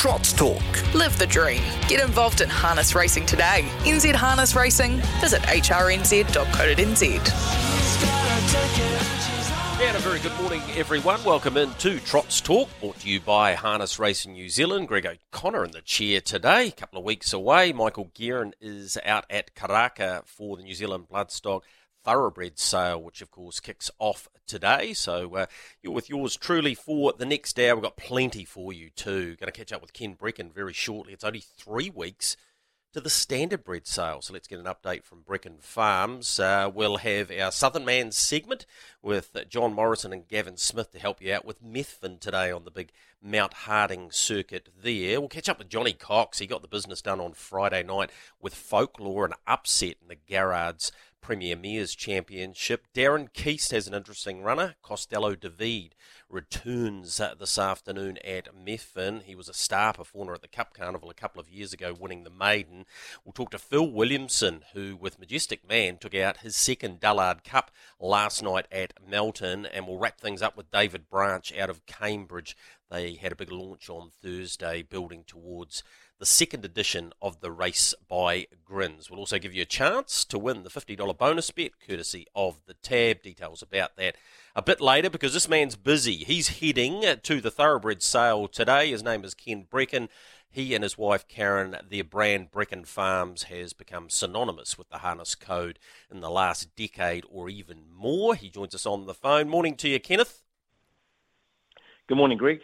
Trots Talk. Live the dream. Get involved in harness racing today. NZ Harness Racing. Visit hrnz.co.nz. And a very good morning, everyone. Welcome in to Trots Talk, brought to you by Harness Racing New Zealand. Greg O'Connor in the chair today, a couple of weeks away. Michael Guerin is out at Karaka for the New Zealand Bloodstock Thoroughbred sale, which of course kicks off today. So uh, you're with yours truly for the next hour. We've got plenty for you too. Going to catch up with Ken Breckon very shortly. It's only three weeks to the standard bred sale. So let's get an update from Breckon Farms. Uh, we'll have our Southern Man segment with John Morrison and Gavin Smith to help you out with Methven today on the big Mount Harding circuit there. We'll catch up with Jonny Cox. He got the business done on Friday night with folklore and upset in the Garrards Premier Mares Championship. Darren Keast has an interesting runner. Costello David returns uh, this afternoon at Methven. He was a star performer at the Cup Carnival a couple of years ago, winning the maiden. We'll talk to Phil Williamson, who with Majestic Man took out his second Dullard Cup last night at Melton, and we'll wrap things up with David Branch out of Cambridge. They had a big launch on Thursday, building towards the second edition of the Race by Grins. We'll also give you a chance to win the $50 bonus bet, courtesy of the tab. Details about that a bit later because this man's busy. He's heading to the thoroughbred sale today. His name is Ken Breckon. He and his wife Karen, their brand Breckon Farms has become synonymous with the harness code in the last decade or even more. He joins us on the phone. Morning to you, Kenneth. Good morning, Greg.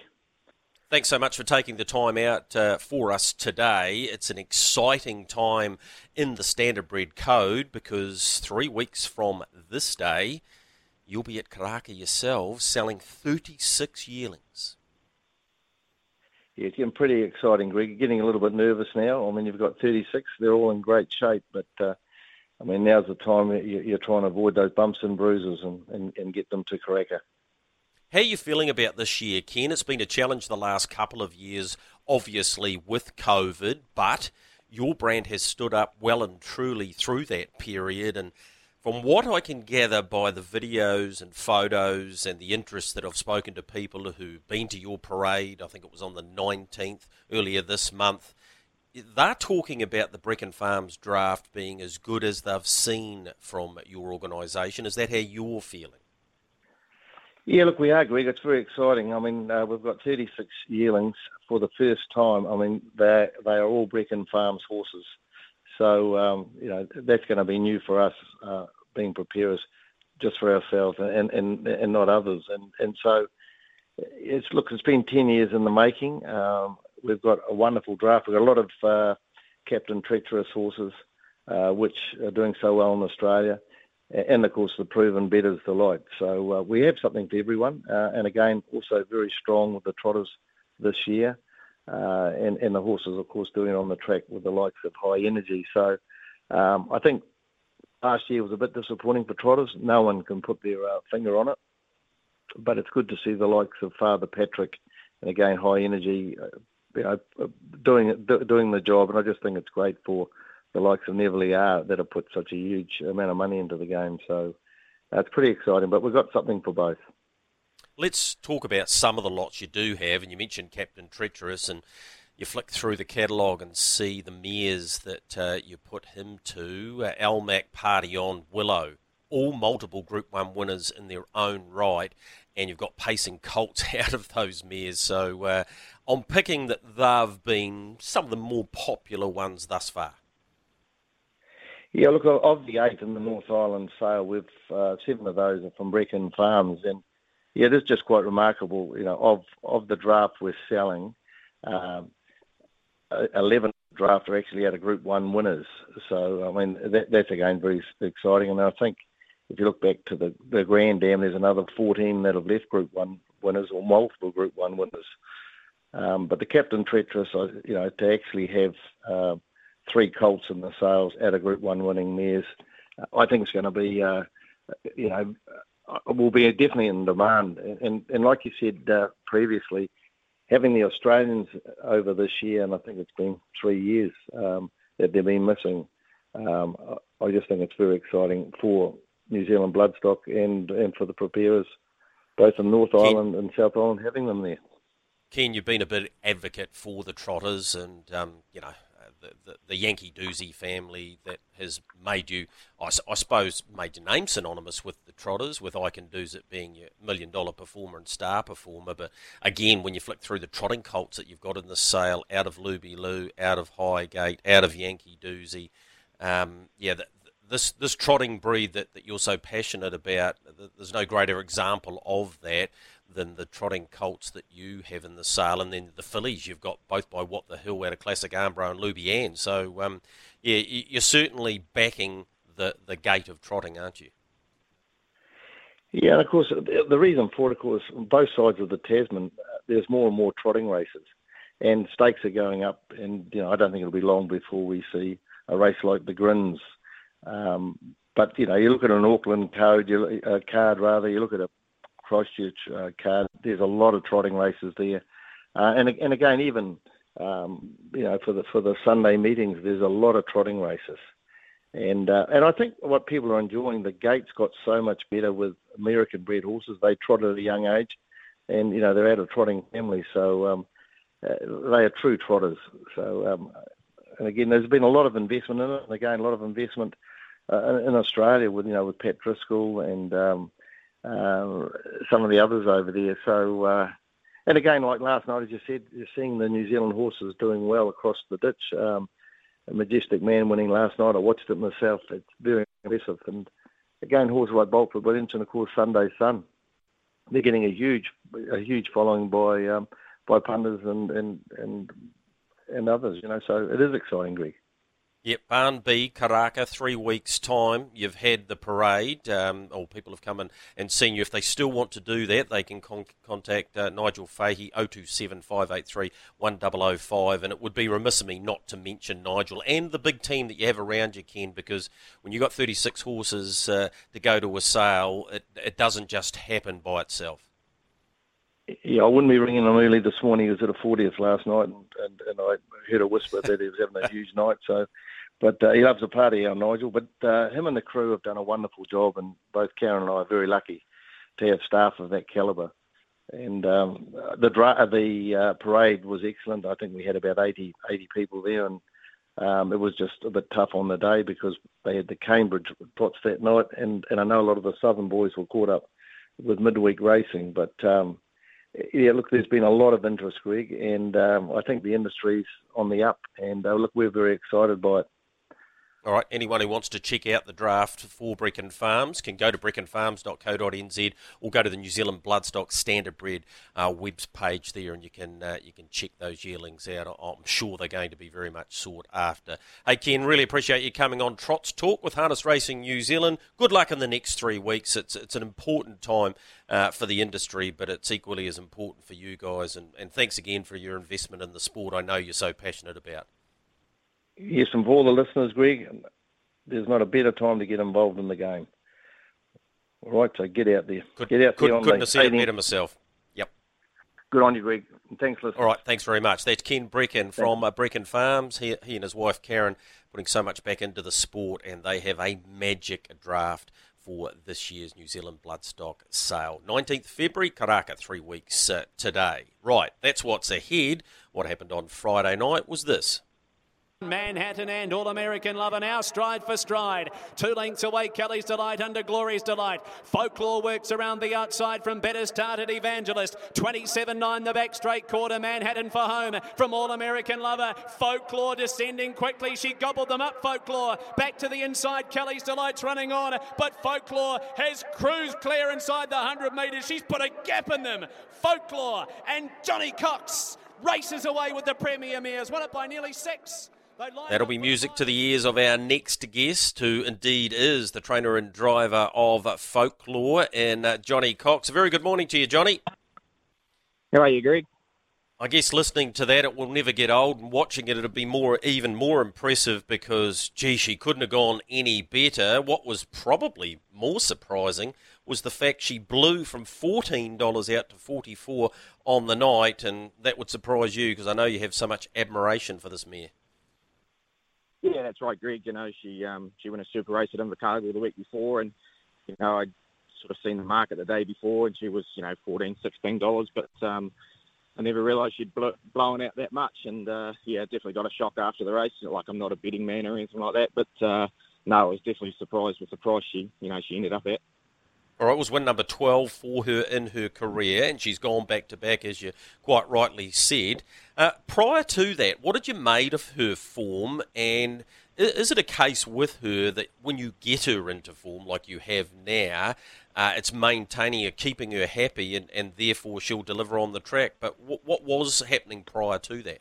Thanks so much for taking the time out uh, for us today. It's an exciting time in the standard bred code because three weeks from this day, you'll be at Karaka yourselves selling 36 yearlings. Yeah, it's getting pretty exciting, Greg. You're getting a little bit nervous now. I mean, you've got 36, they're all in great shape, but uh, I mean, now's the time you're trying to avoid those bumps and bruises and, and, and get them to Karaka. How are you feeling about this year, Ken? It's been a challenge the last couple of years, obviously, with COVID, but your brand has stood up well and truly through that period. And from what I can gather by the videos and photos and the interest that I've spoken to people who've been to your parade, I think it was on the 19th earlier this month, they're talking about the Breckon Farms draft being as good as they've seen from your organisation. Is that how you're feeling? Yeah, look, we are, Greg. It's very exciting. I mean, uh, we've got 36 yearlings for the first time. I mean, they they are all Breckon Farms horses, so um, you know that's going to be new for us, uh, being preparers just for ourselves and and and not others. And and so it's look, it's been 10 years in the making. Um, we've got a wonderful draft. We've got a lot of uh, Captain Treacherous horses, uh, which are doing so well in Australia and of course the proven Bettor's Delight. So uh, we have something for everyone, uh, and again also very strong with the trotters this year, uh, and and the horses of course doing on the track with the likes of High Energy. So um, I think last year was a bit disappointing for trotters. No one can put their uh, finger on it, but it's good to see the likes of Father Patrick and again High Energy, uh, you know, doing doing the job, and I just think it's great for the likes of Nevele R that have put such a huge amount of money into the game. So uh, it's pretty exciting, but we've got something for both. Let's talk about some of the lots you do have, and you mentioned Captain Treacherous, and you flick through the catalogue and see the mares that uh, you put him to. Uh, Almac, Party On, Willow, all multiple Group 1 winners in their own right, and you've got pacing colts out of those mares. So uh, I'm picking that they've been some of the more popular ones thus far. Yeah, look, of the eight in the North Island sale, we've uh, seven of those are from Breckon Farms, and yeah, it is just quite remarkable. You know, of of the draft we're selling, um, eleven draft are actually out of Group One winners. So I mean, that, that's again very exciting, and I think if you look back to the the Grand Dam, there's another 14 that have left Group One winners or multiple Group One winners. Um, but the captain treacherous, you know, to actually have uh, three colts in the sales out of Group One winning mares, I think it's going to be, uh, you know, uh, will be definitely in demand. And and like you said uh, previously, having the Australians over this year, and I think it's been three years um, that they've been missing. Um, I just think it's very exciting for New Zealand bloodstock and and for the preparers, both in North Ken, Island and South Island, having them there. Ken, you've been a bit advocate for the trotters, and um, you know the, the, the, Yankee Doozy family that has made you, I, I, suppose, made your name synonymous with the Trotters, with I Can Doosit being your million dollar performer and star performer. But again, when you flick through the trotting colts that you've got in the sale, out of Luby Lou, out of Highgate, out of Yankee Doozy, um, yeah, the, this this trotting breed that, that you're so passionate about, there's no greater example of that than the trotting colts that you have in the sale, and then the fillies you've got both by What the Hill out of Classic Armbro and Luby So um, yeah, you're certainly backing the the gate of trotting, aren't you? Yeah, and of course the reason for it, of course, on both sides of the Tasman, uh, there's more and more trotting races, and stakes are going up, and you know I don't think it'll be long before we see a race like the Grins. Um, but you know, you look at an Auckland code, you, uh, card rather, you look at a Christchurch uh, card. There's a lot of trotting races there, uh, and and again, even um, you know for the for the Sunday meetings, there's a lot of trotting races, and uh, and I think what people are enjoying, the gates got so much better with American bred horses. They trot at a young age, and you know they're out of trotting families, so um, uh, they are true trotters. So um, and again, there's been a lot of investment in it, and again, a lot of investment uh, in Australia with you know with Pat Driscoll and um, uh, some of the others over there. So, uh, and again, like last night, as you said, you're seeing the New Zealand horses doing well across the ditch. Um, a majestic man winning last night. I watched it myself. It's very impressive. And again, horses like Boltford Williams and of course Sunday Sun, they're getting a huge, a huge following by um, by punters and and and and others. You know, so it is exciting, Greg. Yep, Barn B, Karaka, three weeks' time. You've had the parade, um, or people have come in and seen you. If they still want to do that, they can con- contact uh, Nigel Fahey, 027 583 1005. And it would be remiss of me not to mention Nigel and the big team that you have around you, Ken, because when you've got 36 horses uh, to go to a sale, it, it doesn't just happen by itself. Yeah, I wouldn't be ringing him early this morning. He was at a 40th last night, and, and, and I heard a whisper that he was having a huge night. So but uh, he loves a party, our Nigel. But uh, him and the crew have done a wonderful job, and both Karen and I are very lucky to have staff of that calibre. And um, the dra- the uh, parade was excellent. I think we had about 80, 80 people there, and um, it was just a bit tough on the day because they had the Cambridge trots that night, and, and I know a lot of the Southern boys were caught up with midweek racing. But um, yeah, look, there's been a lot of interest, Greg, and um, I think the industry's on the up. And uh, look, we're very excited by it. All right, anyone who wants to check out the draft for Breckon Farms can go to breckonfarms.co.nz or go to the New Zealand Bloodstock Standard Bred uh, webs page there, and you can uh, you can check those yearlings out. I'm sure they're going to be very much sought after. Hey Ken, really appreciate you coming on Trots Talk with Harness Racing New Zealand. Good luck in the next three weeks. It's it's an important time uh, for the industry, but it's equally as important for you guys. And, and thanks again for your investment in the sport. I know you're so passionate about. Yes, and for all the listeners, Greg, there's not a better time to get involved in the game. All right, so get out there. Could, get out could, there. Couldn't have said it better myself. Yep. Good on you, Greg. Thanks, listeners. All right, thanks very much. That's Ken Breckon from uh, Breckon Farms. He, he and his wife Karen putting so much back into the sport, and they have a magic draft for this year's New Zealand Bloodstock sale. 19th February, Karaka, three weeks uh, today. Right, that's what's ahead. What happened on Friday night was this. Manhattan and All American Lover now stride for stride. Two lengths away, Kelly's Delight under Glory's Delight. Folklore works around the outside from Better Started Evangelist. 27 9 the back straight quarter. Manhattan for home from All American Lover. Folklore descending quickly. She gobbled them up, Folklore. Back to the inside. Kelly's Delight's running on, but Folklore has cruised clear inside the 100 metres. She's put a gap in them. Folklore and Jonny Cox races away with the Premier Mares. Won it by nearly six. That'll be music to the ears of our next guest, who indeed is the trainer and driver of Folklore, and uh, Jonny Cox. A very good morning to you, Johnny. How are you, Greg? I guess listening to that, it will never get old, and watching it, it'll be more, even more impressive because, gee, she couldn't have gone any better. What was probably more surprising was the fact she blew from fourteen dollars out to forty four on the night, and that would surprise you because I know you have so much admiration for this mare. Yeah, that's right, Greg. You know, she um, she won a super race at Invercargill the week before, and you know, I'd sort of seen the market the day before, and she was you know fourteen, sixteen dollars, but um, I never realised she'd blow, blown out that much. And uh, yeah, definitely got a shock after the race. Like I'm not a betting man or anything like that, but uh, no, I was definitely surprised with the price she, you know, she ended up at. All right, it was win number 12 for her in her career, and she's gone back to back, as you quite rightly said. Uh, prior to that, what had you made of her form, and is it a case with her that when you get her into form like you have now, uh, it's maintaining her, keeping her happy, and, and therefore she'll deliver on the track. But what, what was happening prior to that?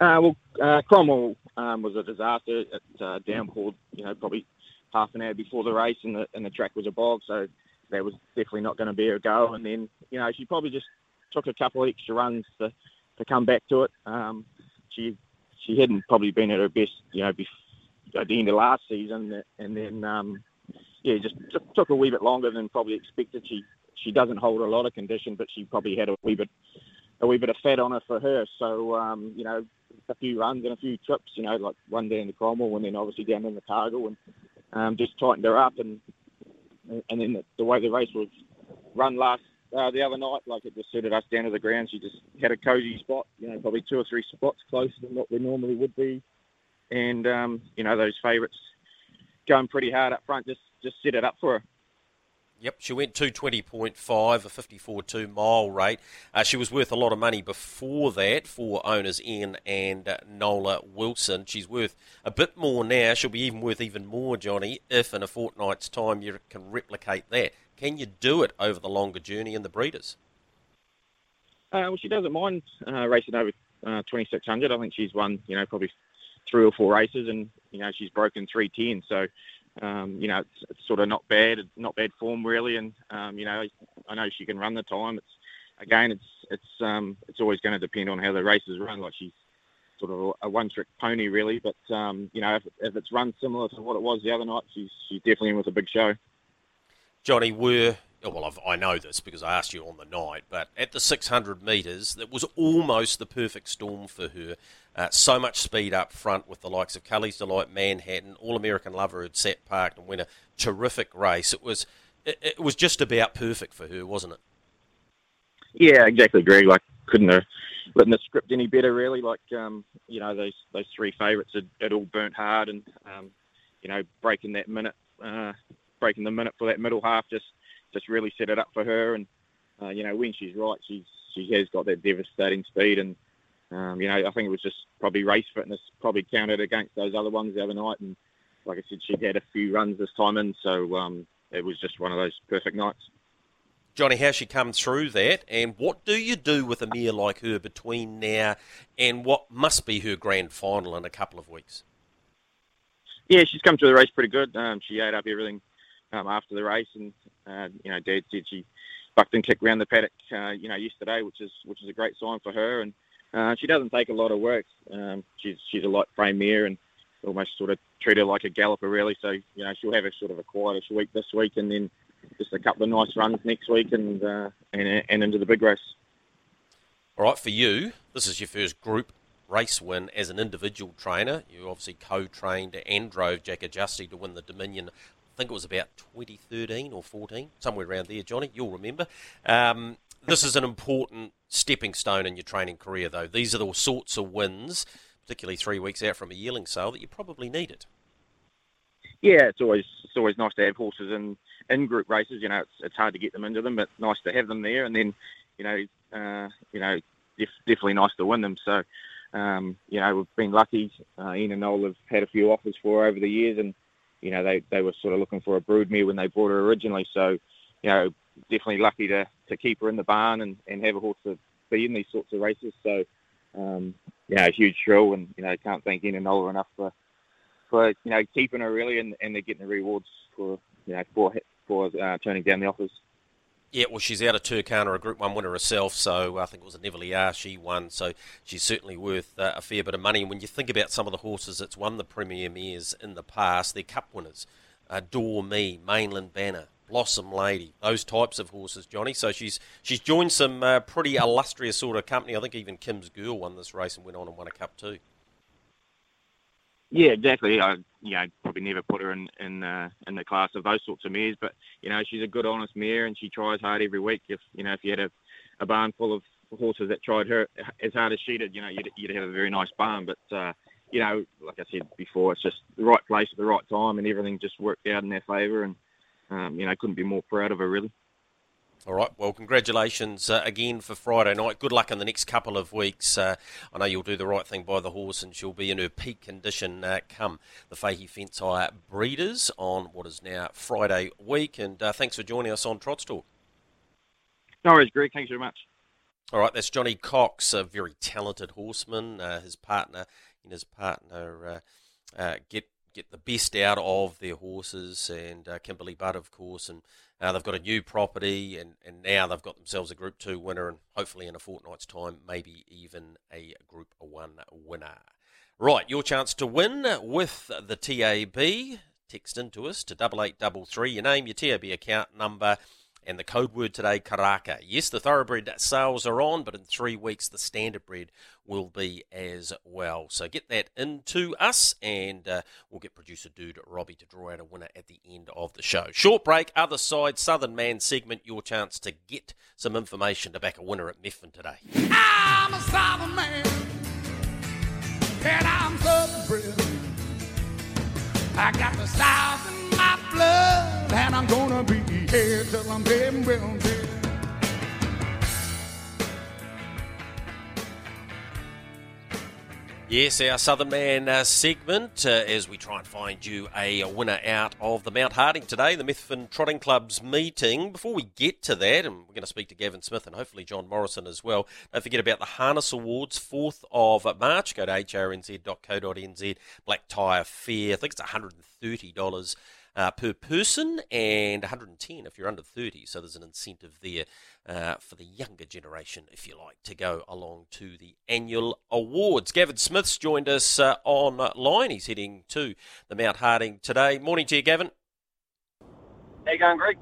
Uh, well, uh, Cromwell um, was a disaster. It uh, downpoured, you know, probably half an hour before the race, and the and the track was a bog, so that was definitely not going to be a go. And then, you know, she probably just took a couple of extra runs to to come back to it. Um, she she hadn't probably been at her best, you know, before, at the end of last season, and then um, yeah, just took, took a wee bit longer than probably expected. She she doesn't hold a lot of condition, but she probably had a wee bit a wee bit of fat on her for her. So um, you know, a few runs and a few trips, you know, like one in the Cromwell and then obviously down in the Cargill and um, just tightened her up and and then the, way the race was run last uh, the other night, like it just suited us down to the ground. She just had a cosy spot, you know, probably two or three spots closer than what we normally would be, and um, you know those favourites going pretty hard up front just just set it up for her. Yep, she went 220.5, a 54.2 mile rate. Uh, she was worth a lot of money before that for owners Ian and uh, Nola Wilson. She's worth a bit more now. She'll be even worth even more, Johnny, if in a fortnight's time you can replicate that. Can you do it over the longer journey in the breeders? Uh, well, she doesn't mind uh, racing over uh, 2600. I think she's won, you know, probably three or four races, and you know she's broken 310. So um, you know, it's, it's, sort of not bad, not bad form really, and um, you know, I know she can run the time. It's again, it's it's um, it's always going to depend on how the races run. Like she's sort of a one-trick pony really, but um, you know, if, if it's run similar to what it was the other night, she's she's definitely in with a big show. Johnny, were well, I've, i know this because I asked you on the night, but at the 600 metres, that was almost the perfect storm for her. Uh, so much speed up front with the likes of Kelly's Delight, Manhattan, All American Lover had sat parked and win a terrific race. It was it, it, was just about perfect for her, wasn't it? Yeah, exactly, Greg. Like couldn't have written the script any better, really. Like um, you know, those those three favourites had, had, all burnt hard, and um, you know, breaking that minute, uh, breaking the minute for that middle half just just really set it up for her. And uh, you know, when she's right, she's she has got that devastating speed and um, you know, I think it was just probably race fitness probably counted against those other ones the other night. And like I said, she had a few runs this time in, so um, it was just one of those perfect nights. Johnny, how she come through that, and what do you do with a mare like her between now and what must be her grand final in a couple of weeks? Yeah, she's come through the race pretty good. Um, she ate up everything um, after the race, and uh, you know, Dad said she bucked and kicked around the paddock, uh, you know, yesterday, which is which is a great sign for her. And uh, she doesn't take a lot of work. Um, she's she's a light frame mare and almost sort of treat her like a galloper really. So you know she'll have a sort of a quietish week this week and then just a couple of nice runs next week and uh, and and into the big race. All right, for you, this is your first group race win as an individual trainer. You obviously co-trained and drove Jack Adjusty to win the Dominion. I think it was about 2013 or 14, somewhere around there, Johnny. You'll remember. Um, this is an important stepping stone in your training career, though. These are the sorts of wins, particularly three weeks out from a yearling sale, that you probably need it. Yeah, it's always it's always nice to have horses in, in group races. You know, it's it's hard to get them into them, but nice to have them there. And then, you know, uh, you know, def- definitely nice to win them. So, um, you know, we've been lucky. Uh, Ian and Noel have had a few offers for her over the years, and you know, they they were sort of looking for a broodmare when they bought her originally. So, you know, definitely lucky to, to keep her in the barn and, and have a horse to be in these sorts of races. So, um, you know, huge thrill, and you know, can't thank Ian Nola enough for for you know keeping her really, and, and they're getting the rewards for you know for for uh, turning down the offers. Yeah, well, she's out of Turkana, a Group 1 winner herself, so I think it was a Neville she won, so she's certainly worth uh, a fair bit of money. And when you think about some of the horses that's won the Premier Mares in the past, they're Cup winners. Adore Me, Mainland Banner, Blossom Lady, those types of horses, Johnny. So she's she's joined some uh, pretty illustrious sort of company. I think even Kim's Girl won this race and went on and won a cup too. Yeah, exactly. I you know probably never put her in in uh, in the class of those sorts of mares, but you know she's a good, honest mare, and she tries hard every week. If you know if you had a, a barn full of horses that tried her as hard as she did, you know you'd, you'd have a very nice barn. But uh, you know, like I said before, it's just the right place at the right time, and everything just worked out in their favour, and um, you know couldn't be more proud of her really. All right. Well, congratulations uh, again for Friday night. Good luck in the next couple of weeks. Uh, I know you'll do the right thing by the horse, and she'll be in her peak condition uh, come the Fahey Fence Hire Breeders on what is now Friday week. And uh, thanks for joining us on Trots Talk. No worries, Greg. Thanks very much. All right. That's Jonny Cox, a very talented horseman. Uh, his partner and his partner uh, get get the best out of their horses, and Kimberly Budd, of course, and uh, they've got a new property, and, and now they've got themselves a Group 2 winner, and hopefully in a fortnight's time, maybe even a Group 1 winner. Right, your chance to win with the TAB. Text into us to 8833, your name, your TAB account number, and the code word today, Karaka. Yes, the thoroughbred sales are on, but in three weeks the standard bred will be as well. So get that into us, and uh, we'll get producer dude Robbie to draw out a winner at the end of the show. Short break, other side, Southern Man segment, your chance to get some information to back a winner at Methven today. I'm a Southern man, and I'm Southern bred. I got the South in my blood, and I'm gonna be here till I'm dead well dead. Yes, our Southern Man uh, segment uh, as we try and find you a, winner out of the Mount Harding today, the Methven Trotting Club's meeting. Before we get to that, and we're going to speak to Gavin Smith and hopefully John Morrison as well, don't forget about the Harness Awards, 4th of March. Go to hrnz.co.nz, Black Tyre Fair. I think it's $130 uh, per person and 110 if you're under 30. So there's an incentive there uh, for the younger generation, if you like, to go along to the annual awards. Gavin Smith's joined us uh, online. He's heading to the Mount Harding today. Morning to you, Gavin. How you going, Greg?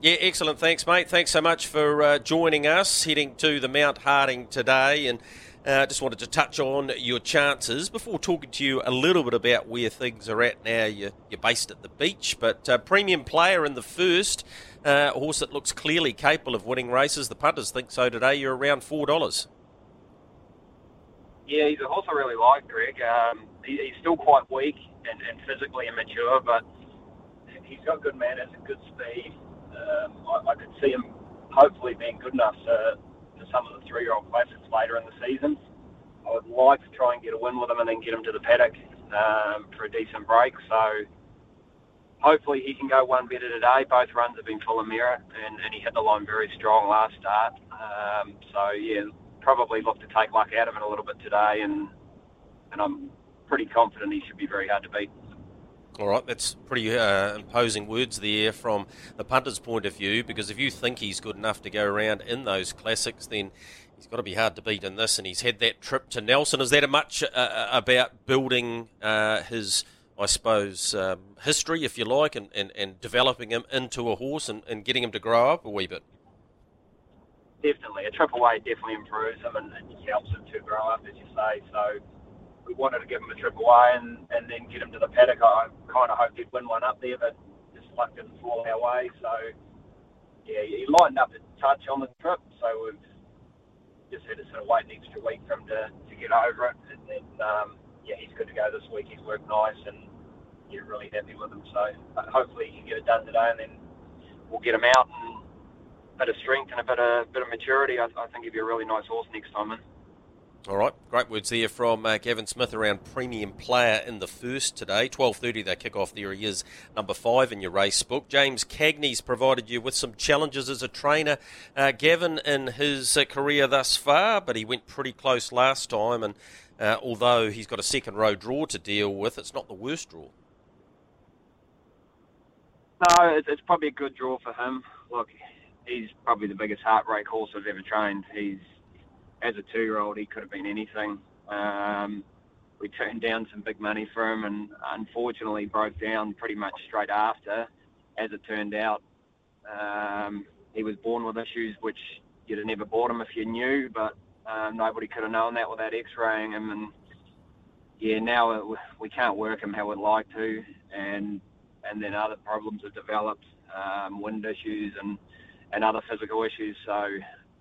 Yeah, excellent. Thanks, mate. Thanks so much for uh, joining us. Heading to the Mount Harding today, and uh, just wanted to touch on your chances before talking to you a little bit about where things are at now. You're, you're based at the beach, but uh, premium player in the first, uh, horse that looks clearly capable of winning races. The punters think so today. You're around $4. Yeah, he's a horse I really like, Greg. Um, he, he's still quite weak and, and physically immature, but he's got good manners and good speed. Um, I, I could see him hopefully being good enough to some of the three-year-old classics later in the season. I would like to try and get a win with him and then get him to the paddock um, for a decent break. So hopefully he can go one better today. Both runs have been full of merit, and, and he hit the line very strong last start. Um, so yeah, probably look to take luck out of it a little bit today, and and I'm pretty confident he should be very hard to beat. All right, that's pretty uh, imposing words there from the punter's point of view. Because if you think he's good enough to go around in those classics, then he's got to be hard to beat in this. And he's had that trip to Nelson. Is that a much uh, uh, about building uh, his, I suppose, um, history, if you like, and, and, and developing him into a horse and, and getting him to grow up a wee bit? Definitely, a trip away definitely improves him and, and helps him to grow up, as you say. So we wanted to give him a trip away and, and then get him to the paddock. I kind of hoped he'd win one up there, but just luck didn't fall our way. So, yeah, he lightened up a touch on the trip. So we've just had to sort of wait an extra week for him to, to get over it. And then, um, yeah, he's good to go this week. He's worked nice and you're really happy with him. So uh, hopefully he can get it done today and then we'll get him out and a bit of strength and a bit of, bit of maturity. I, I think he'll be a really nice horse next time in. All right, great words there from uh, Gavin Smith around premium player in the first today. Twelve thirty, they kick off. There he is, number five in your race book. James Cagney's provided you with some challenges as a trainer, uh, Gavin, in his uh, career thus far, but he went pretty close last time. And uh, although he's got a second row draw to deal with, it's not the worst draw. No, it's probably a good draw for him. Look, he's probably the biggest heartbreak horse I've ever trained. He's as a two-year-old, he could have been anything. Um, we turned down some big money for him, and unfortunately broke down pretty much straight after. As it turned out, um, he was born with issues which you'd have never bought him if you knew, but um, nobody could have known that without X-raying him. And yeah, now we can't work him how we'd like to, and and then other problems have developed, um, wind issues and and other physical issues. So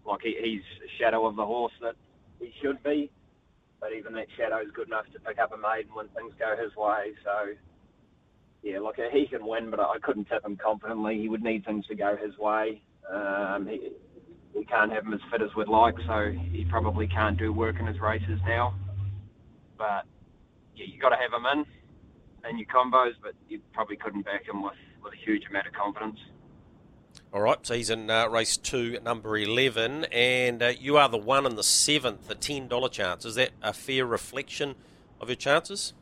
like he, he's a shadow of the horse that he should be, but even that shadow is good enough to pick up a maiden when things go his way. So yeah, look, he can win, but I couldn't tip him confidently. He would need things to go his way. Um, he, we can't have him as fit as we'd like, so he probably can't do work in his races now. But yeah, you got to have him in in your combos, but you probably couldn't back him with, with a huge amount of confidence. All right, so he's in uh, race two, number 11, and uh, you are the one and the seventh, the $10 chance. Is that a fair reflection of your chances?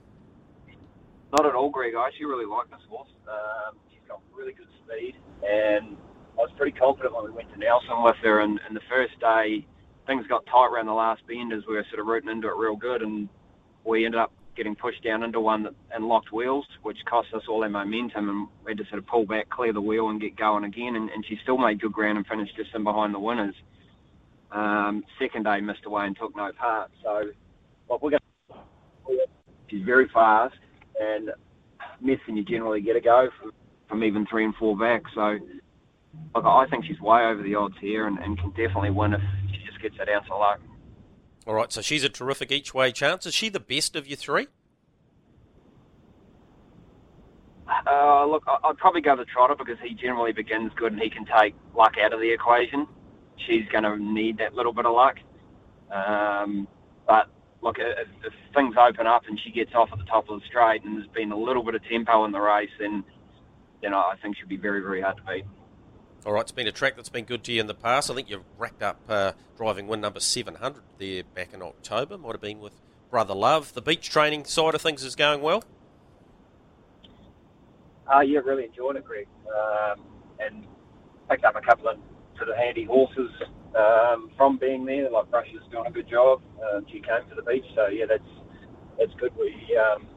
Not at all, Greg. I actually really like this horse. Um, she's got really good speed, and I was pretty confident when we went to Nelson with her. And, and the first day, things got tight around the last bend as we were sort of rooting into it real good, and we ended up getting pushed down into one that, and locked wheels, which cost us all our momentum, and we had to sort of pull back, clear the wheel, and get going again. And, and she still made good ground and finished just in behind the winners. Um, second day missed away and took no part. So, what we're going she's very fast, and and you generally get a go from, from even three and four back. So, look, I think she's way over the odds here and, and can definitely win if she just gets that ounce of luck. All right, so she's a terrific each way chance. Is she the best of you three? Uh, look, I'd probably go the Trotter because he generally begins good and he can take luck out of the equation. She's going to need that little bit of luck. Um, but look, if, if, things open up and she gets off at the top of the straight and there's been a little bit of tempo in the race, then then I think she'll be very, very hard to beat. All right, it's been a track that's been good to you in the past. I think you've racked up uh, driving win number 700 there back in October. Might have been with Brother Love. The beach training side of things is going well? Uh, yeah, really enjoying it, Greg. Um, and picked up a couple of sort of handy horses um, from being there. Like Brush is doing a good job. Um, she came to the beach, so yeah, that's that's good. We um,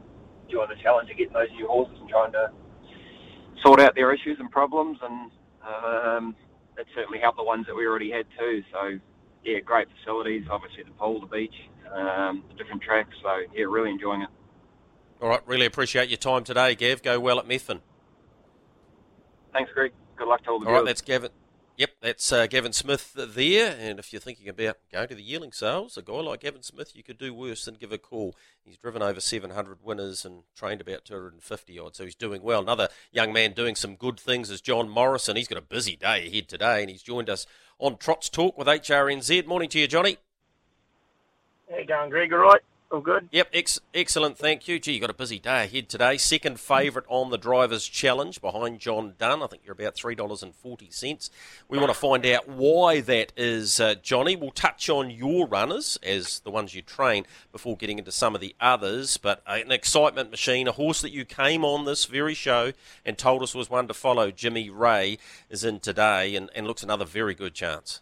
enjoying the challenge of getting those new horses and trying to sort out their issues and problems and um, it certainly helped the ones that we already had too. So yeah, great facilities. Obviously the pool, the beach, um, the different tracks. So yeah, really enjoying it. All right, really appreciate your time today, Gav. Go well at Methven. Thanks, Greg. Good luck to all the All right, that's Gavin. Yep, that's uh, Gavin Smith there. And if you're thinking about going to the yearling sales, a guy like Gavin Smith, you could do worse than give a call. He's driven over 700 winners and trained about 250 odd, so he's doing well. Another young man doing some good things is John Morrison. He's got a busy day ahead today, and he's joined us on Trots Talk with HRNZ. Morning to you, Johnny. How you going, Greg? All right? All good? Yep, ex- excellent. Thank you. Gee, you got a busy day ahead today. Second favourite on the Drivers' Challenge behind John Dunn. I think you're about $3.40. We want to find out why that is, uh, Johnny. We'll touch on your runners as the ones you train before getting into some of the others. But uh, an excitement machine, a horse that you came on this very show and told us was one to follow, Jimmy Ray, is in today and, and looks another very good chance.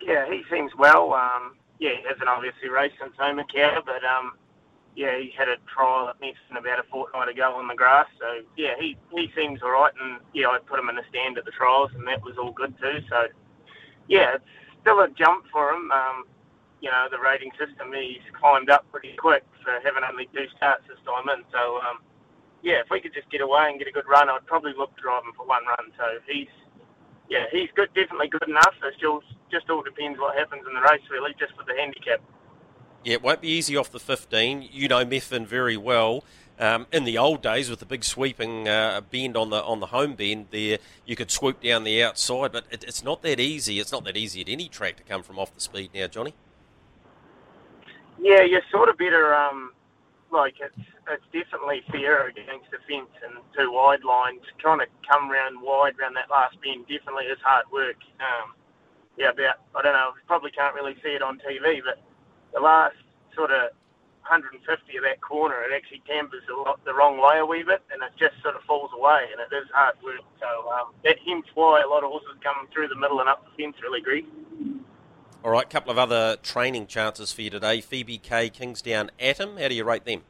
Yeah, he seems well. Um yeah, he hasn't obviously raced since home Macau, but um, yeah, he had a trial at Mexon about a fortnight ago on the grass. So yeah, he he seems all right, and yeah, I put him in the stand at the trials, and that was all good too. So yeah, it's still a jump for him. Um, you know, the rating system he's climbed up pretty quick for having only two starts this time in. So um, yeah, if we could just get away and get a good run, I'd probably look to drive him for one run. So he's yeah, he's good, definitely good enough. It still just all depends what happens in the race, really, just with the handicap. Yeah, it won't be easy off the 15. You know Methven very well. Um, in the old days, with the big sweeping uh, bend on the on the home bend, there you could swoop down the outside, but it, it's not that easy. It's not that easy at any track to come from off the speed now, Johnny. Yeah, you're sort of better. Um, like it's it's definitely fair against the fence and two wide lines. Trying to come round wide round that last bend definitely is hard work. Um, yeah, about I don't know. Probably can't really see it on TV, but the last sort of 150 of that corner, it actually tampers the, the wrong way a wee bit, and it just sort of falls away, and it is hard work. So um, that hence why a lot of horses come through the middle and up the fence, really, Greg. All right, a couple of other training chances for you today. Phoebe K, Kingsdown, Atom. How do you rate them?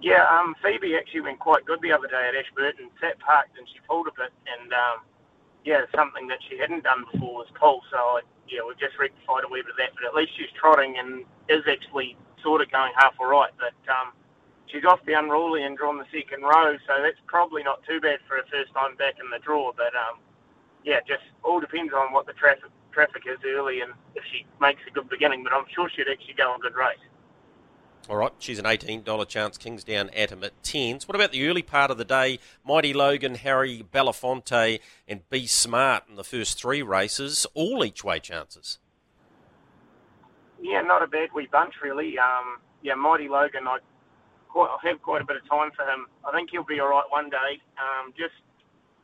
Yeah, um, Phoebe actually went quite good the other day at Ashburton. Sat parked and she pulled a bit, and um, yeah, something that she hadn't done before was pull. So I, yeah, we've just rectified a wee bit of that. But at least she's trotting and is actually sort of going half all right. But um, she's off the unruly and drawn the second row, so that's probably not too bad for her first time back in the draw. But um, yeah, just all depends on what the traffic traffic is early and if she makes a good beginning. But I'm sure she'd actually go a good race. All right, she's an $18 chance. Kingsdown Atom at 10s. What about the early part of the day? Mighty Logan, Harry Belafonte, and Be Smart in the first three races, all each way chances. Yeah, not a bad wee bunch, really. Um, yeah, Mighty Logan, I quite, have quite a bit of time for him. I think he'll be all right one day. Um, just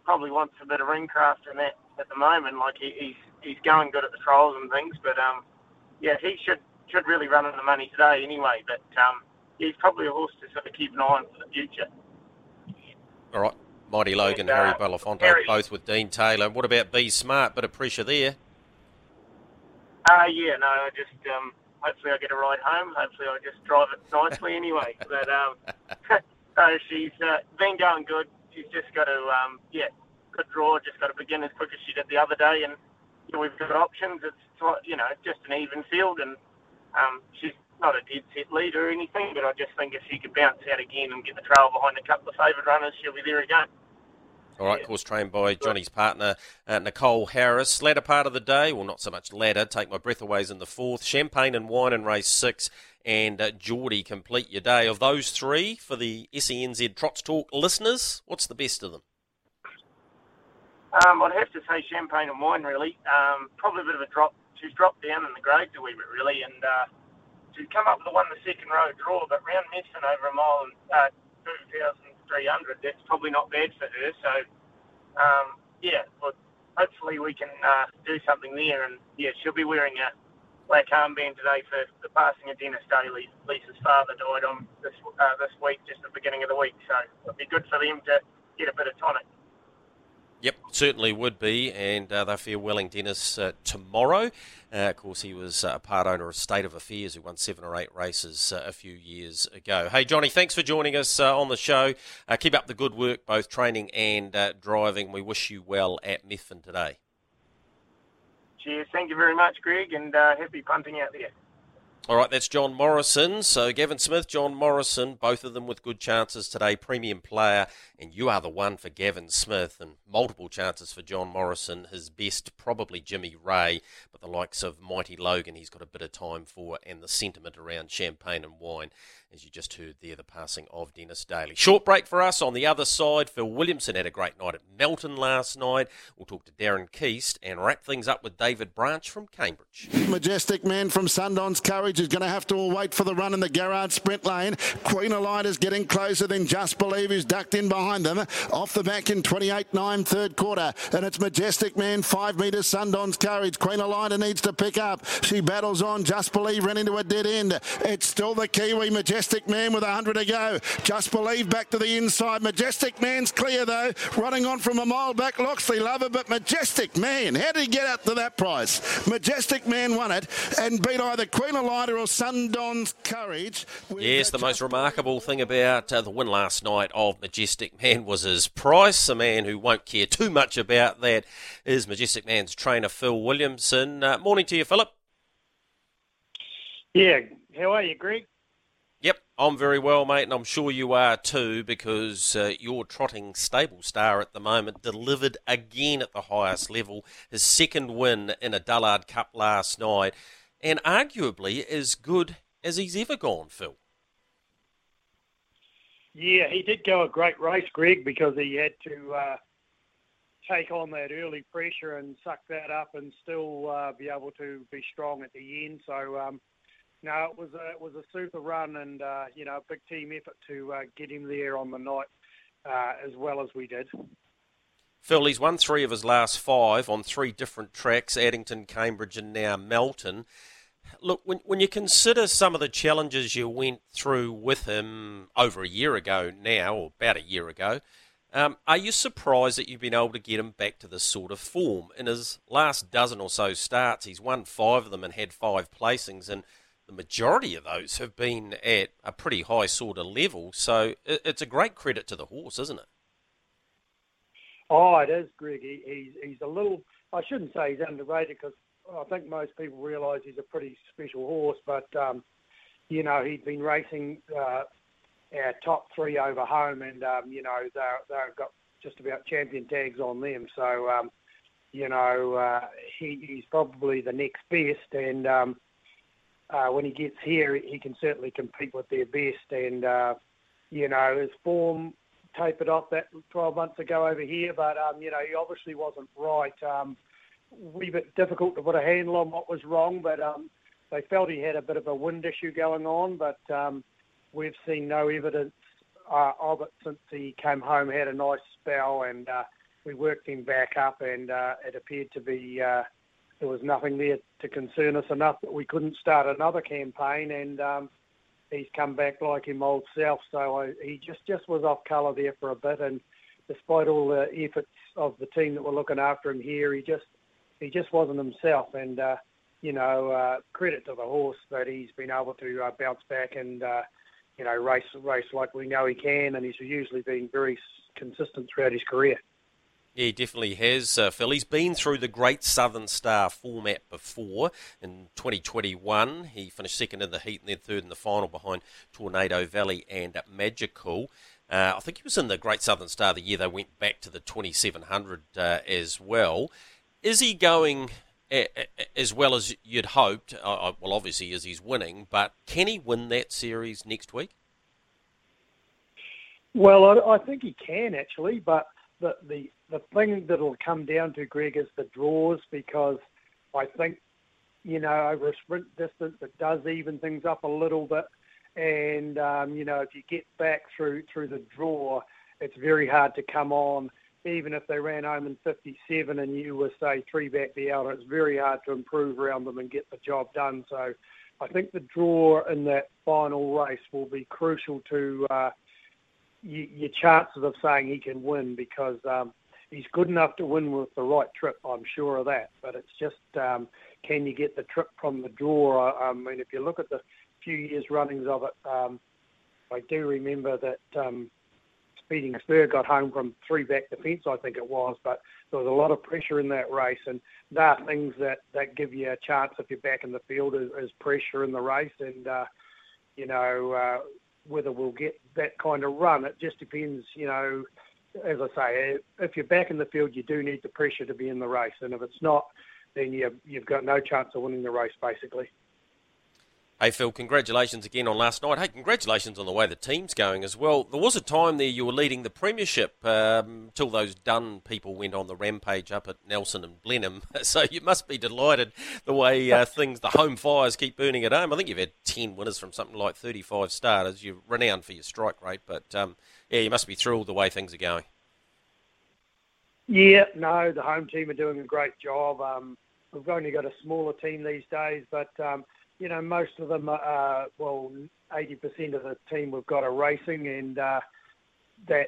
probably wants a bit of ring craft in that at the moment. Like he, he's he's going good at the trials and things, but um, yeah, he should should really run in the money today anyway. But um, he's probably a horse to sort of keep an eye on for the future. All right, Mighty Logan, and, uh, Harry Belafonte, Harry. both with Dean Taylor. What about Be Smart? Bit of pressure there. Uh, yeah, no, I just um, hopefully I get a ride home. Hopefully I just drive it nicely anyway. But um, so she's uh, been going good. She's just got to um, yeah, good draw. Just got to begin as quick as she did the other day, and you know, we've got options. It's you know just an even field, and um, she's not a dead set lead or anything, but I just think if she could bounce out again and get the trail behind a couple of favoured runners, she'll be there again. All right, yeah. course trained by Johnny's partner, uh, Nicole Harris. Latter part of the day, well, not so much ladder, take my breath away in the fourth. Champagne and wine in race six, and uh, Geordie complete your day. Of those three, for the SENZ Trots Talk listeners, what's the best of them? Um, I'd have to say champagne and wine, really. Um, probably a bit of a drop she's dropped down in the grades a wee bit really, and uh, she's come up with the one the second row draw, but round Methven over a mile and uh, two thousand three hundred, that's probably not bad for her. So um, yeah, well, hopefully we can uh, do something there, and yeah, she'll be wearing a black armband today for the passing of Dennis Daly. Lisa's father died on this uh, this week, just the beginning of the week, so it'll be good for them to get a bit of tonic. Yep, certainly would be, and uh, they fare Welling Dennis uh, tomorrow. Uh, of course, he was uh, a part owner of State of Affairs, who won seven or eight races uh, a few years ago. Hey, Johnny, thanks for joining us uh, on the show. keep up the good work, both training and driving. We wish you well at Methven today. Cheers. Thank you very much, Greg, and happy punting out there. All right, that's John Morrison. So Gavin Smith, John Morrison, both of them with good chances today. Premium player, and you are the one for Gavin Smith, and multiple chances for John Morrison. His best, probably Jimmy Ray, but the likes of Mighty Logan, he's got a bit of time for, and the sentiment around champagne and wine as you just heard there, the passing of Dennis Daly. Short break for us on the other side. Phil Williamson had a great night at Melton last night. We'll talk to Darren Keast and wrap things up with David Branch from Cambridge. Majestic man from Sundon's Courage is going to have to wait for the run in the Garrard sprint lane. Queen Elida is getting closer than Just Believe, who's ducked in behind them. Off the back in 28-9 third quarter. And it's Majestic man, five metres Sundon's Courage. Queen Elida needs to pick up. She battles on. Just Believe ran into a dead end. It's still the Kiwi Majestic. Majestic Man with 100 to go. Just Believe back to the inside. Majestic Man's clear though. Running on from a mile back. Loxley Lover, but Majestic Man, how did he get up to that price? Majestic Man won it and beat either Queen Elida or Sundon's Courage. Yes, the most remarkable thing about uh, the win last night of Majestic Man was his price. A man who won't care too much about that is Majestic Man's trainer, Phil Williamson. Uh, morning to you, Philip. Yeah, how are you, Greg? Yep, I'm very well, mate, and I'm sure you are too, because uh, your trotting stable star at the moment delivered again at the highest level. His second win in a Dullard Cup last night, and arguably as good as he's ever gone, Phil. Yeah, he did go a great race, Greg, because he had to uh, take on that early pressure and suck that up and still uh, be able to be strong at the end. So, um, no, it was a, it was a super run and uh, you know a big team effort to uh, get him there on the night uh, as well as we did. Phil, he's won three of his last five on three different tracks: Addington, Cambridge, and now Melton. Look, when, when you consider some of the challenges you went through with him over a year ago now, or about a year ago, um, are you surprised that you've been able to get him back to this sort of form? In his last dozen or so starts, he's won five of them and had five placings, and the majority of those have been at a pretty high sort of level. So it's a great credit to the horse, isn't it? Oh, it is, Greg. He, he's he's a little. I shouldn't say he's underrated because I think most people realise he's a pretty special horse. But um, you know, he'd been racing uh, our top three over home, and um, you know they they've got just about champion tags on them. So um, you know uh, he, he's probably the next best, and um, uh, when he gets here, he can certainly compete with their best. And uh, you know his form tapered off that 12 months ago over here, but um, you know he obviously wasn't right. Um, wee bit difficult to put a handle on what was wrong, but um, they felt he had a bit of a wind issue going on. But um, we've seen no evidence uh, of it since he came home, had a nice spell, and uh, we worked him back up, and uh, it appeared to be uh, there was nothing there to concern us enough that we couldn't start another campaign, and um, he's come back like him old self. So I, he just just was off colour there for a bit, and despite all the efforts of the team that were looking after him here, he just he just wasn't himself, and. Uh, you know, uh, credit to the horse that he's been able to uh, bounce back and uh, you know, race race like we know he can, and he's usually been very consistent throughout his career. Yeah, he definitely has, uh, Phil. He's been through the Great Southern Star format before. In 2021, he finished second in the heat and then third in the final behind Tornado Valley and Magical. Uh, I think he was in the Great Southern Star the year they went back to the 2700 uh, as well. Is he going as well as you'd hoped. Uh, well, obviously, as he's winning, but can he win that series next week? Well, I, I think he can actually, but the, the the thing that'll come down to Greg is the draws because I think you know over a sprint distance it does even things up a little bit, and um, you know if you get back through through the draw, it's very hard to come on even if they ran home in 57 and you were, say, three back the outer, it's very hard to improve around them and get the job done. So I think the draw in that final race will be crucial to uh, y- your chances of saying he can win because um, he's good enough to win with the right trip, I'm sure of that. But it's just um, can you get the trip from the draw? I mean, if you look at the few years runnings of it, um, I do remember that um, Speeding Spur got home from three back defence, I think it was, but there was a lot of pressure in that race, and there are things that, that give you a chance if you're back in the field is, is pressure in the race, and uh, you know uh, whether we'll get that kind of run. It just depends, you know. As I say, if you're back in the field, you do need the pressure to be in the race, and if it's not, then you you've got no chance of winning the race, basically. Hey Phil, congratulations again on last night. Hey, congratulations on the way the team's going as well. There was a time there you were leading the premiership um, till those Dunn people went on the rampage up at Nelson and Blenheim. So you must be delighted the way uh, things, the home fires keep burning at home. I think you've had ten winners from something like thirty-five starters. You're renowned for your strike rate, but um, yeah, you must be thrilled the way things are going. Yeah, no, the home team are doing a great job. Um, we've only got a smaller team these days, but um, you know, most of them are, well, 80% of the team we've got are racing and uh, that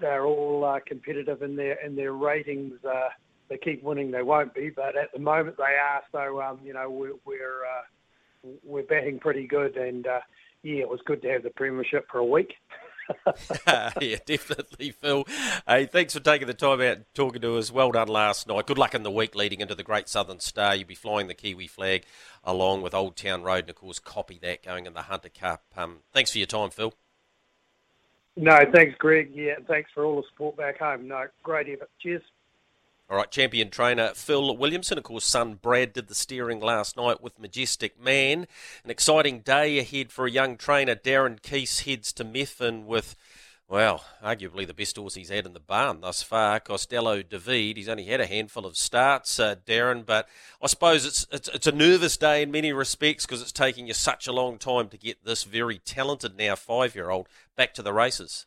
they're all uh, competitive in their in their ratings. Uh, they keep winning, they won't be, but at the moment they are. So, um, you know, we're we're, uh, we're batting pretty good, and uh, yeah, it was good to have the premiership for a week. yeah, definitely, Phil. Hey, thanks for taking the time out and talking to us. Well done last night. Good luck in the week leading into the Great Southern Star. You'll be flying the Kiwi flag along with Old Town Road, and of course, copy that going in the Hunter Cup. Um, thanks for your time, Phil. No, thanks, Greg. Yeah, thanks for all the support back home. No, great effort. Cheers. All right, champion trainer Phil Williamson. Of course, son Brad did the steering last night with Majestic Man. An exciting day ahead for a young trainer. Darren Keast heads to Methven with, well, arguably the best horse he's had in the barn thus far, Costello David. He's only had a handful of starts, uh, Darren, but I suppose it's, it's, it's a nervous day in many respects because it's taking you such a long time to get this very talented now five year old back to the races.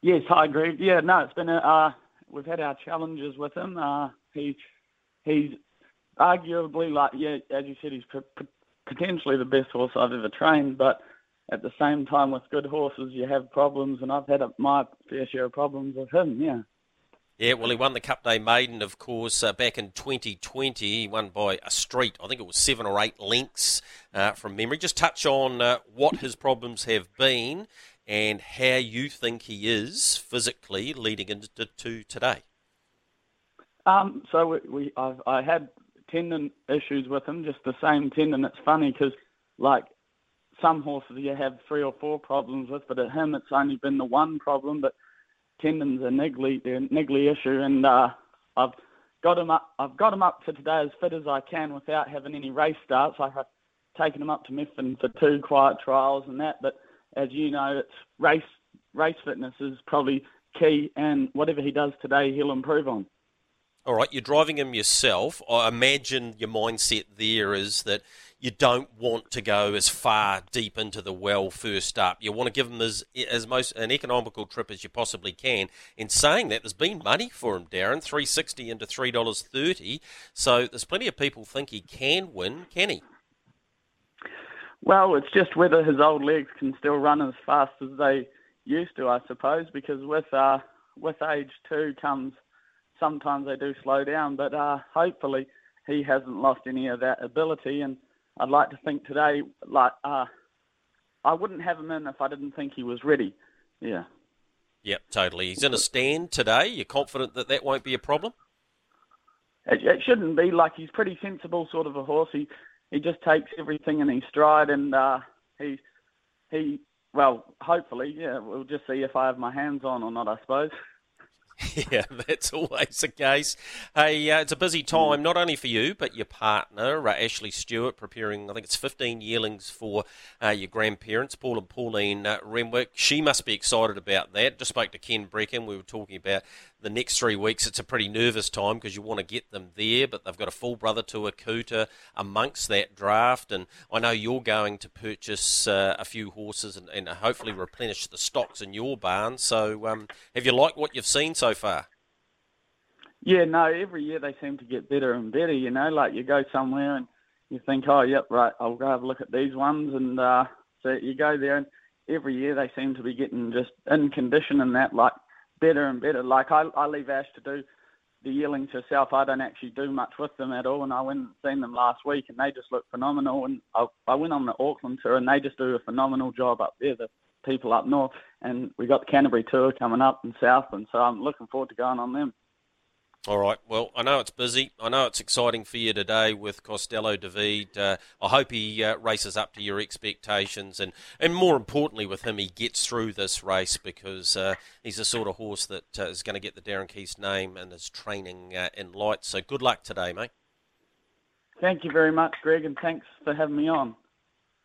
Yes, hi, Greg. Yeah, no, it's been a. Uh we've had our challenges with him. Uh, he he's arguably, like yeah, as you said, he's p- potentially the best horse I've ever trained. But at the same time, with good horses, you have problems, and I've had a, my fair share of problems with him. Yeah. Yeah, well, he won the Cup Day Maiden, of course, uh, back in 2020. He won by a street. I think it was seven or eight lengths uh, from memory. Just touch on uh, what his problems have been and how you think he is physically leading into to today. Um, so we, we I had tendon issues with him, just the same tendon. It's funny because, like, some horses you have three or four problems with, but at him it's only been the one problem. But tendons are niggly, they're a niggly issue, and uh, I've got him up. I've got him up to today as fit as I can without having any race starts. I have taken him up to Methven for two quiet trials and that. But as you know, it's race race fitness is probably key, and whatever he does today, he'll improve on. All right, you're driving him yourself. I imagine your mindset there is that you don't want to go as far deep into the well first up. You want to give him as as most an economical trip as you possibly can. In saying that, there's been money for him, Darren, three sixty into three dollars thirty. So there's plenty of people think he can win. Can he? Well, it's just whether his old legs can still run as fast as they used to, I suppose. Because with uh, with age too comes sometimes they do slow down, but uh, hopefully he hasn't lost any of that ability. And I'd like to think today, like uh, I wouldn't have him in if I didn't think he was ready. Yeah. Yep, totally. He's in a stand today. You're confident that that won't be a problem? It, it shouldn't be. Like he's pretty sensible, sort of a horse. He he just takes everything in his stride, and uh, he he well, hopefully, yeah. We'll just see if I have my hands on or not. I suppose. Yeah, that's always the case. Hey, uh, it's a busy time, not only for you, but your partner, uh, Ashley Stewart, preparing, I think it's 15 yearlings for uh, your grandparents, Paul and Pauline uh, Renwick. She must be excited about that. Just spoke to Ken Breckon. We were talking about the next three weeks, it's a pretty nervous time because you want to get them there, but they've got a full brother to Akuta amongst that draft. And I know you're going to purchase uh, a few horses and, and, hopefully replenish the stocks in your barn. So, um, have you liked what you've seen so far? Yeah, no, every year they seem to get better and better, you know, like you go somewhere and you think, oh, yep, right, I'll go have a look at these ones. And uh, so you go there and every year they seem to be getting just in condition and that, like better and better. Like I, I leave Ash to do the yearlings herself. I don't actually do much with them at all. And I went and seen them last week, and they just look phenomenal. And I, I went on the Auckland tour, and they just do a phenomenal job up there. The people up north, and we got the Canterbury tour coming up in Southland, so I'm looking forward to going on them. All right. Well, I know it's busy. I know it's exciting for you today with Costello David. Uh, I hope he uh, races up to your expectations, and, and more importantly, with him, he gets through this race because uh, he's the sort of horse that uh, is going to get the Darren Keast name and his training uh, in light. So good luck today, mate. Thank you very much, Greg, and thanks for having me on.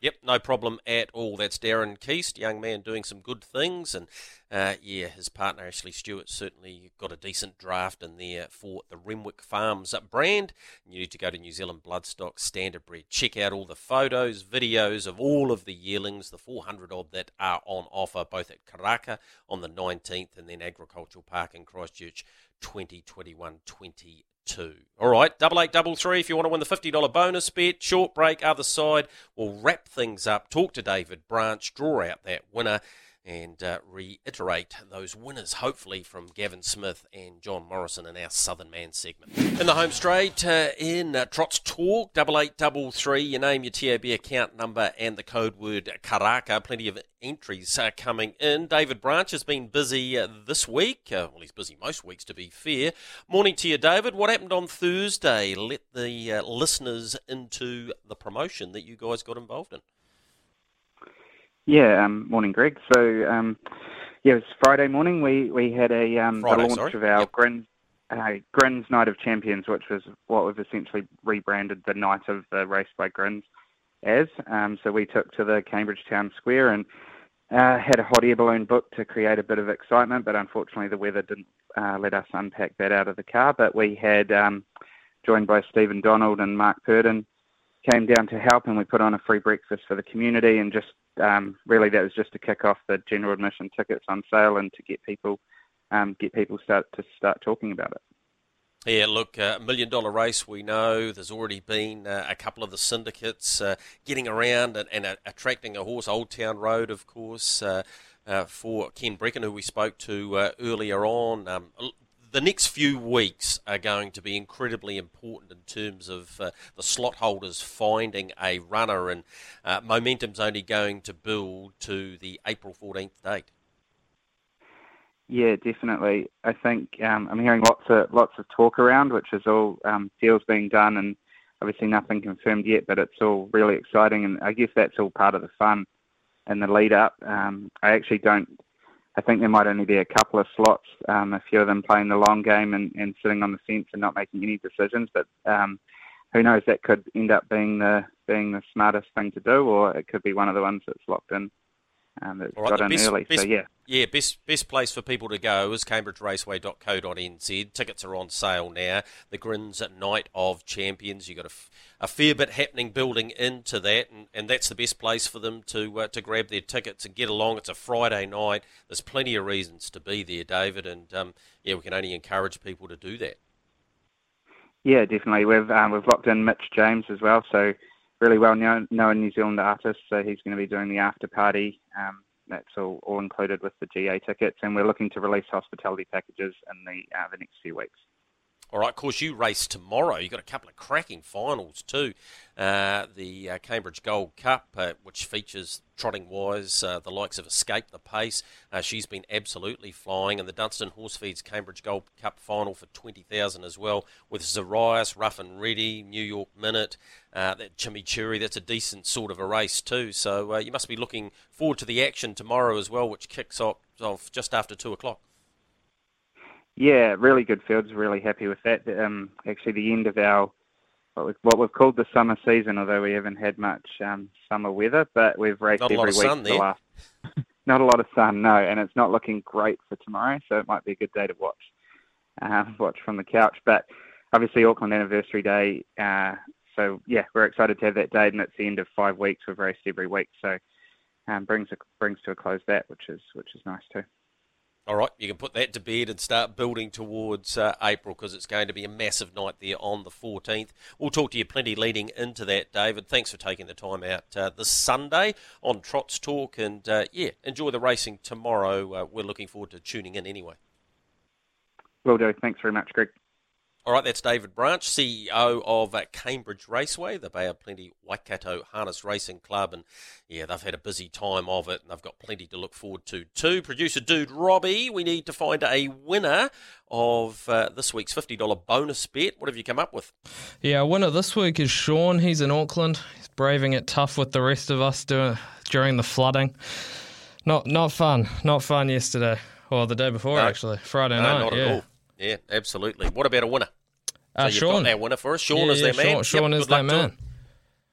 Yep, no problem at all. That's Darren Keast, young man doing some good things, and uh, yeah, his partner Ashley Stewart certainly got a decent draft in there for the Renwick Farms brand. You need to go to New Zealand Bloodstock Standard Bred. Check out all the photos, videos of all of the yearlings, the 400 odd that are on offer, both at Karaka on the 19th and then Agricultural Park in Christchurch 2021 20 two. All right, double eight, double three. If you want to win the fifty dollar bonus bet, short break, other side. We'll wrap things up. Talk to David Branch, draw out that winner, and uh, reiterate those winners, hopefully from Gavin Smith and John Morrison in our Southern Man segment. In the home straight, uh, in uh, Trots Talk, double eight double three. You name your TAB account number and the code word Karaka. Plenty of entries uh, coming in. David Branch has been busy uh, this week. Uh, well, he's busy most weeks, to be fair. Morning to you, David. What happened on Thursday? Let the listeners into the promotion that you guys got involved in. Yeah, um, morning, Greg. So, um, yeah, it was Friday morning. We we had a um, Friday, the launch sorry. of our yep. Grins uh, Grins Night of Champions, which was what we've essentially rebranded the Night of the Race by Grins as. Um, so we took to the Cambridge Town Square and uh, had a hot air balloon booked to create a bit of excitement, but unfortunately the weather didn't uh, let us unpack that out of the car. But we had um, joined by Stephen Donald and Mark Purdon came down to help and we put on a free breakfast for the community and just um, really that was just to kick off the general admission tickets on sale and to get people um, get people start to start talking about it. Yeah, look, a uh, million dollar race, we know there's already been uh, a couple of the syndicates uh, getting around and, and uh, attracting a horse, Old Town Road, of course, uh, for Ken Breckon, who we spoke to earlier on. Um, the next few weeks are going to be incredibly important in terms of the slot holders finding a runner, and momentum's only going to build to the April 14th date. Yeah, definitely. I think um, I'm hearing lots of lots of talk around, which is all um, deals being done, and obviously nothing confirmed yet. But it's all really exciting, and I guess that's all part of the fun and the lead up. Um, I actually don't. I think there might only be a couple of slots, um, a few of them playing the long game and, and sitting on the fence and not making any decisions. But um, who knows? That could end up being the being the smartest thing to do, or it could be one of the ones that's locked in um, that right, got in best, early. Best, so yeah, yeah, best best place for people to go is cambridgeraceway.co.nz. Tickets are on sale now. The Grins at Night of Champions. You've got a, f- a fair bit happening building into that, and, and that's the best place for them to uh, to grab their tickets and get along. It's a Friday night. There's plenty of reasons to be there, David, and um, yeah, we can only encourage people to do that. Yeah, definitely. We've um, we've locked in Mitch James as well, so really well known, known New Zealand artist, so he's going to be doing the after party. Um, that's all, all included with the GA tickets, and we're looking to release hospitality packages in the uh, the next few weeks. All right, of course, you race tomorrow. You've got a couple of cracking finals too. Uh, the uh, Cambridge Gold Cup, uh, which features trotting wise uh, the likes of Escape the Pace. Uh, she's been absolutely flying. And the Dunstan Horsefeeds Cambridge Gold Cup final for 20000 as well, with Zarias, Rough and Ready, New York Minute, uh, that Chimichurri. That's a decent sort of a race too. So you must be looking forward to the action tomorrow as well, which kicks off, off just after 2 o'clock. Yeah, really good fields. Really happy with that. Um, actually, the end of our what we've, what we've called the summer season, although we haven't had much um, summer weather, but we've raced not every week for the last. not a lot of sun, no, and it's not looking great for tomorrow, so it might be a good day to watch. Uh, watch from the couch, but obviously Auckland Anniversary Day. Uh, so yeah, we're excited to have that date, and it's the end of five weeks. We've raced every week, so um, brings a, brings to a close that, which is which is nice too. All right, you can put that to bed and start building towards uh, April because it's going to be a massive night there on the 14th. We'll talk to you plenty leading into that, David. Thanks for taking the time out uh, this Sunday on Trots Talk. And uh, yeah, enjoy the racing tomorrow. Uh, we're looking forward to tuning in anyway. Will do. Thanks very much, Greg. All right, that's David Branch, CEO of uh, Cambridge Raceway, the Bay of Plenty Waikato Harness Racing Club. And yeah, they've had a busy time of it, and they've got plenty to look forward to too. Producer Dude Robbie, we need to find a winner of uh, this week's $50 bonus bet. What have you come up with? Yeah, winner this week is Sean. He's in Auckland. He's braving it tough with the rest of us during the flooding. Not not fun. Not fun yesterday. Or the day before, no. actually. Friday no, night. Not yeah. Yeah, absolutely. What about a winner? Uh, so Sean. got our winner for us. Sean yeah, is that man. Sean, Sean yep, is that man.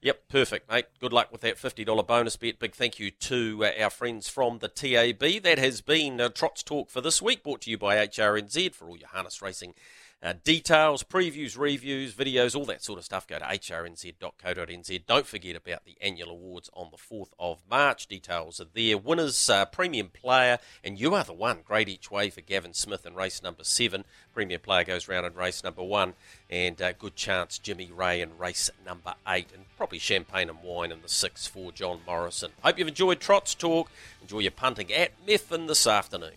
Yep, perfect, mate. Good luck with that $50 bonus bet. Big thank you to uh, our friends from the TAB. That has been uh, Trots Talk for this week, brought to you by HRNZ for all your harness racing uh, details, previews, reviews, videos, all that sort of stuff, go to hrnz.co.nz. Don't forget about the annual awards on the 4th of March. Details are there. Winners, uh, premium player, and you are the one. Great each way for Gavin Smith in race number seven. Premium player goes round in race number one, and uh, good chance Jimmy Ray in race number eight, and probably champagne and wine in the six for John Morrison. Hope you've enjoyed Trots Talk. Enjoy your punting at Methven this afternoon.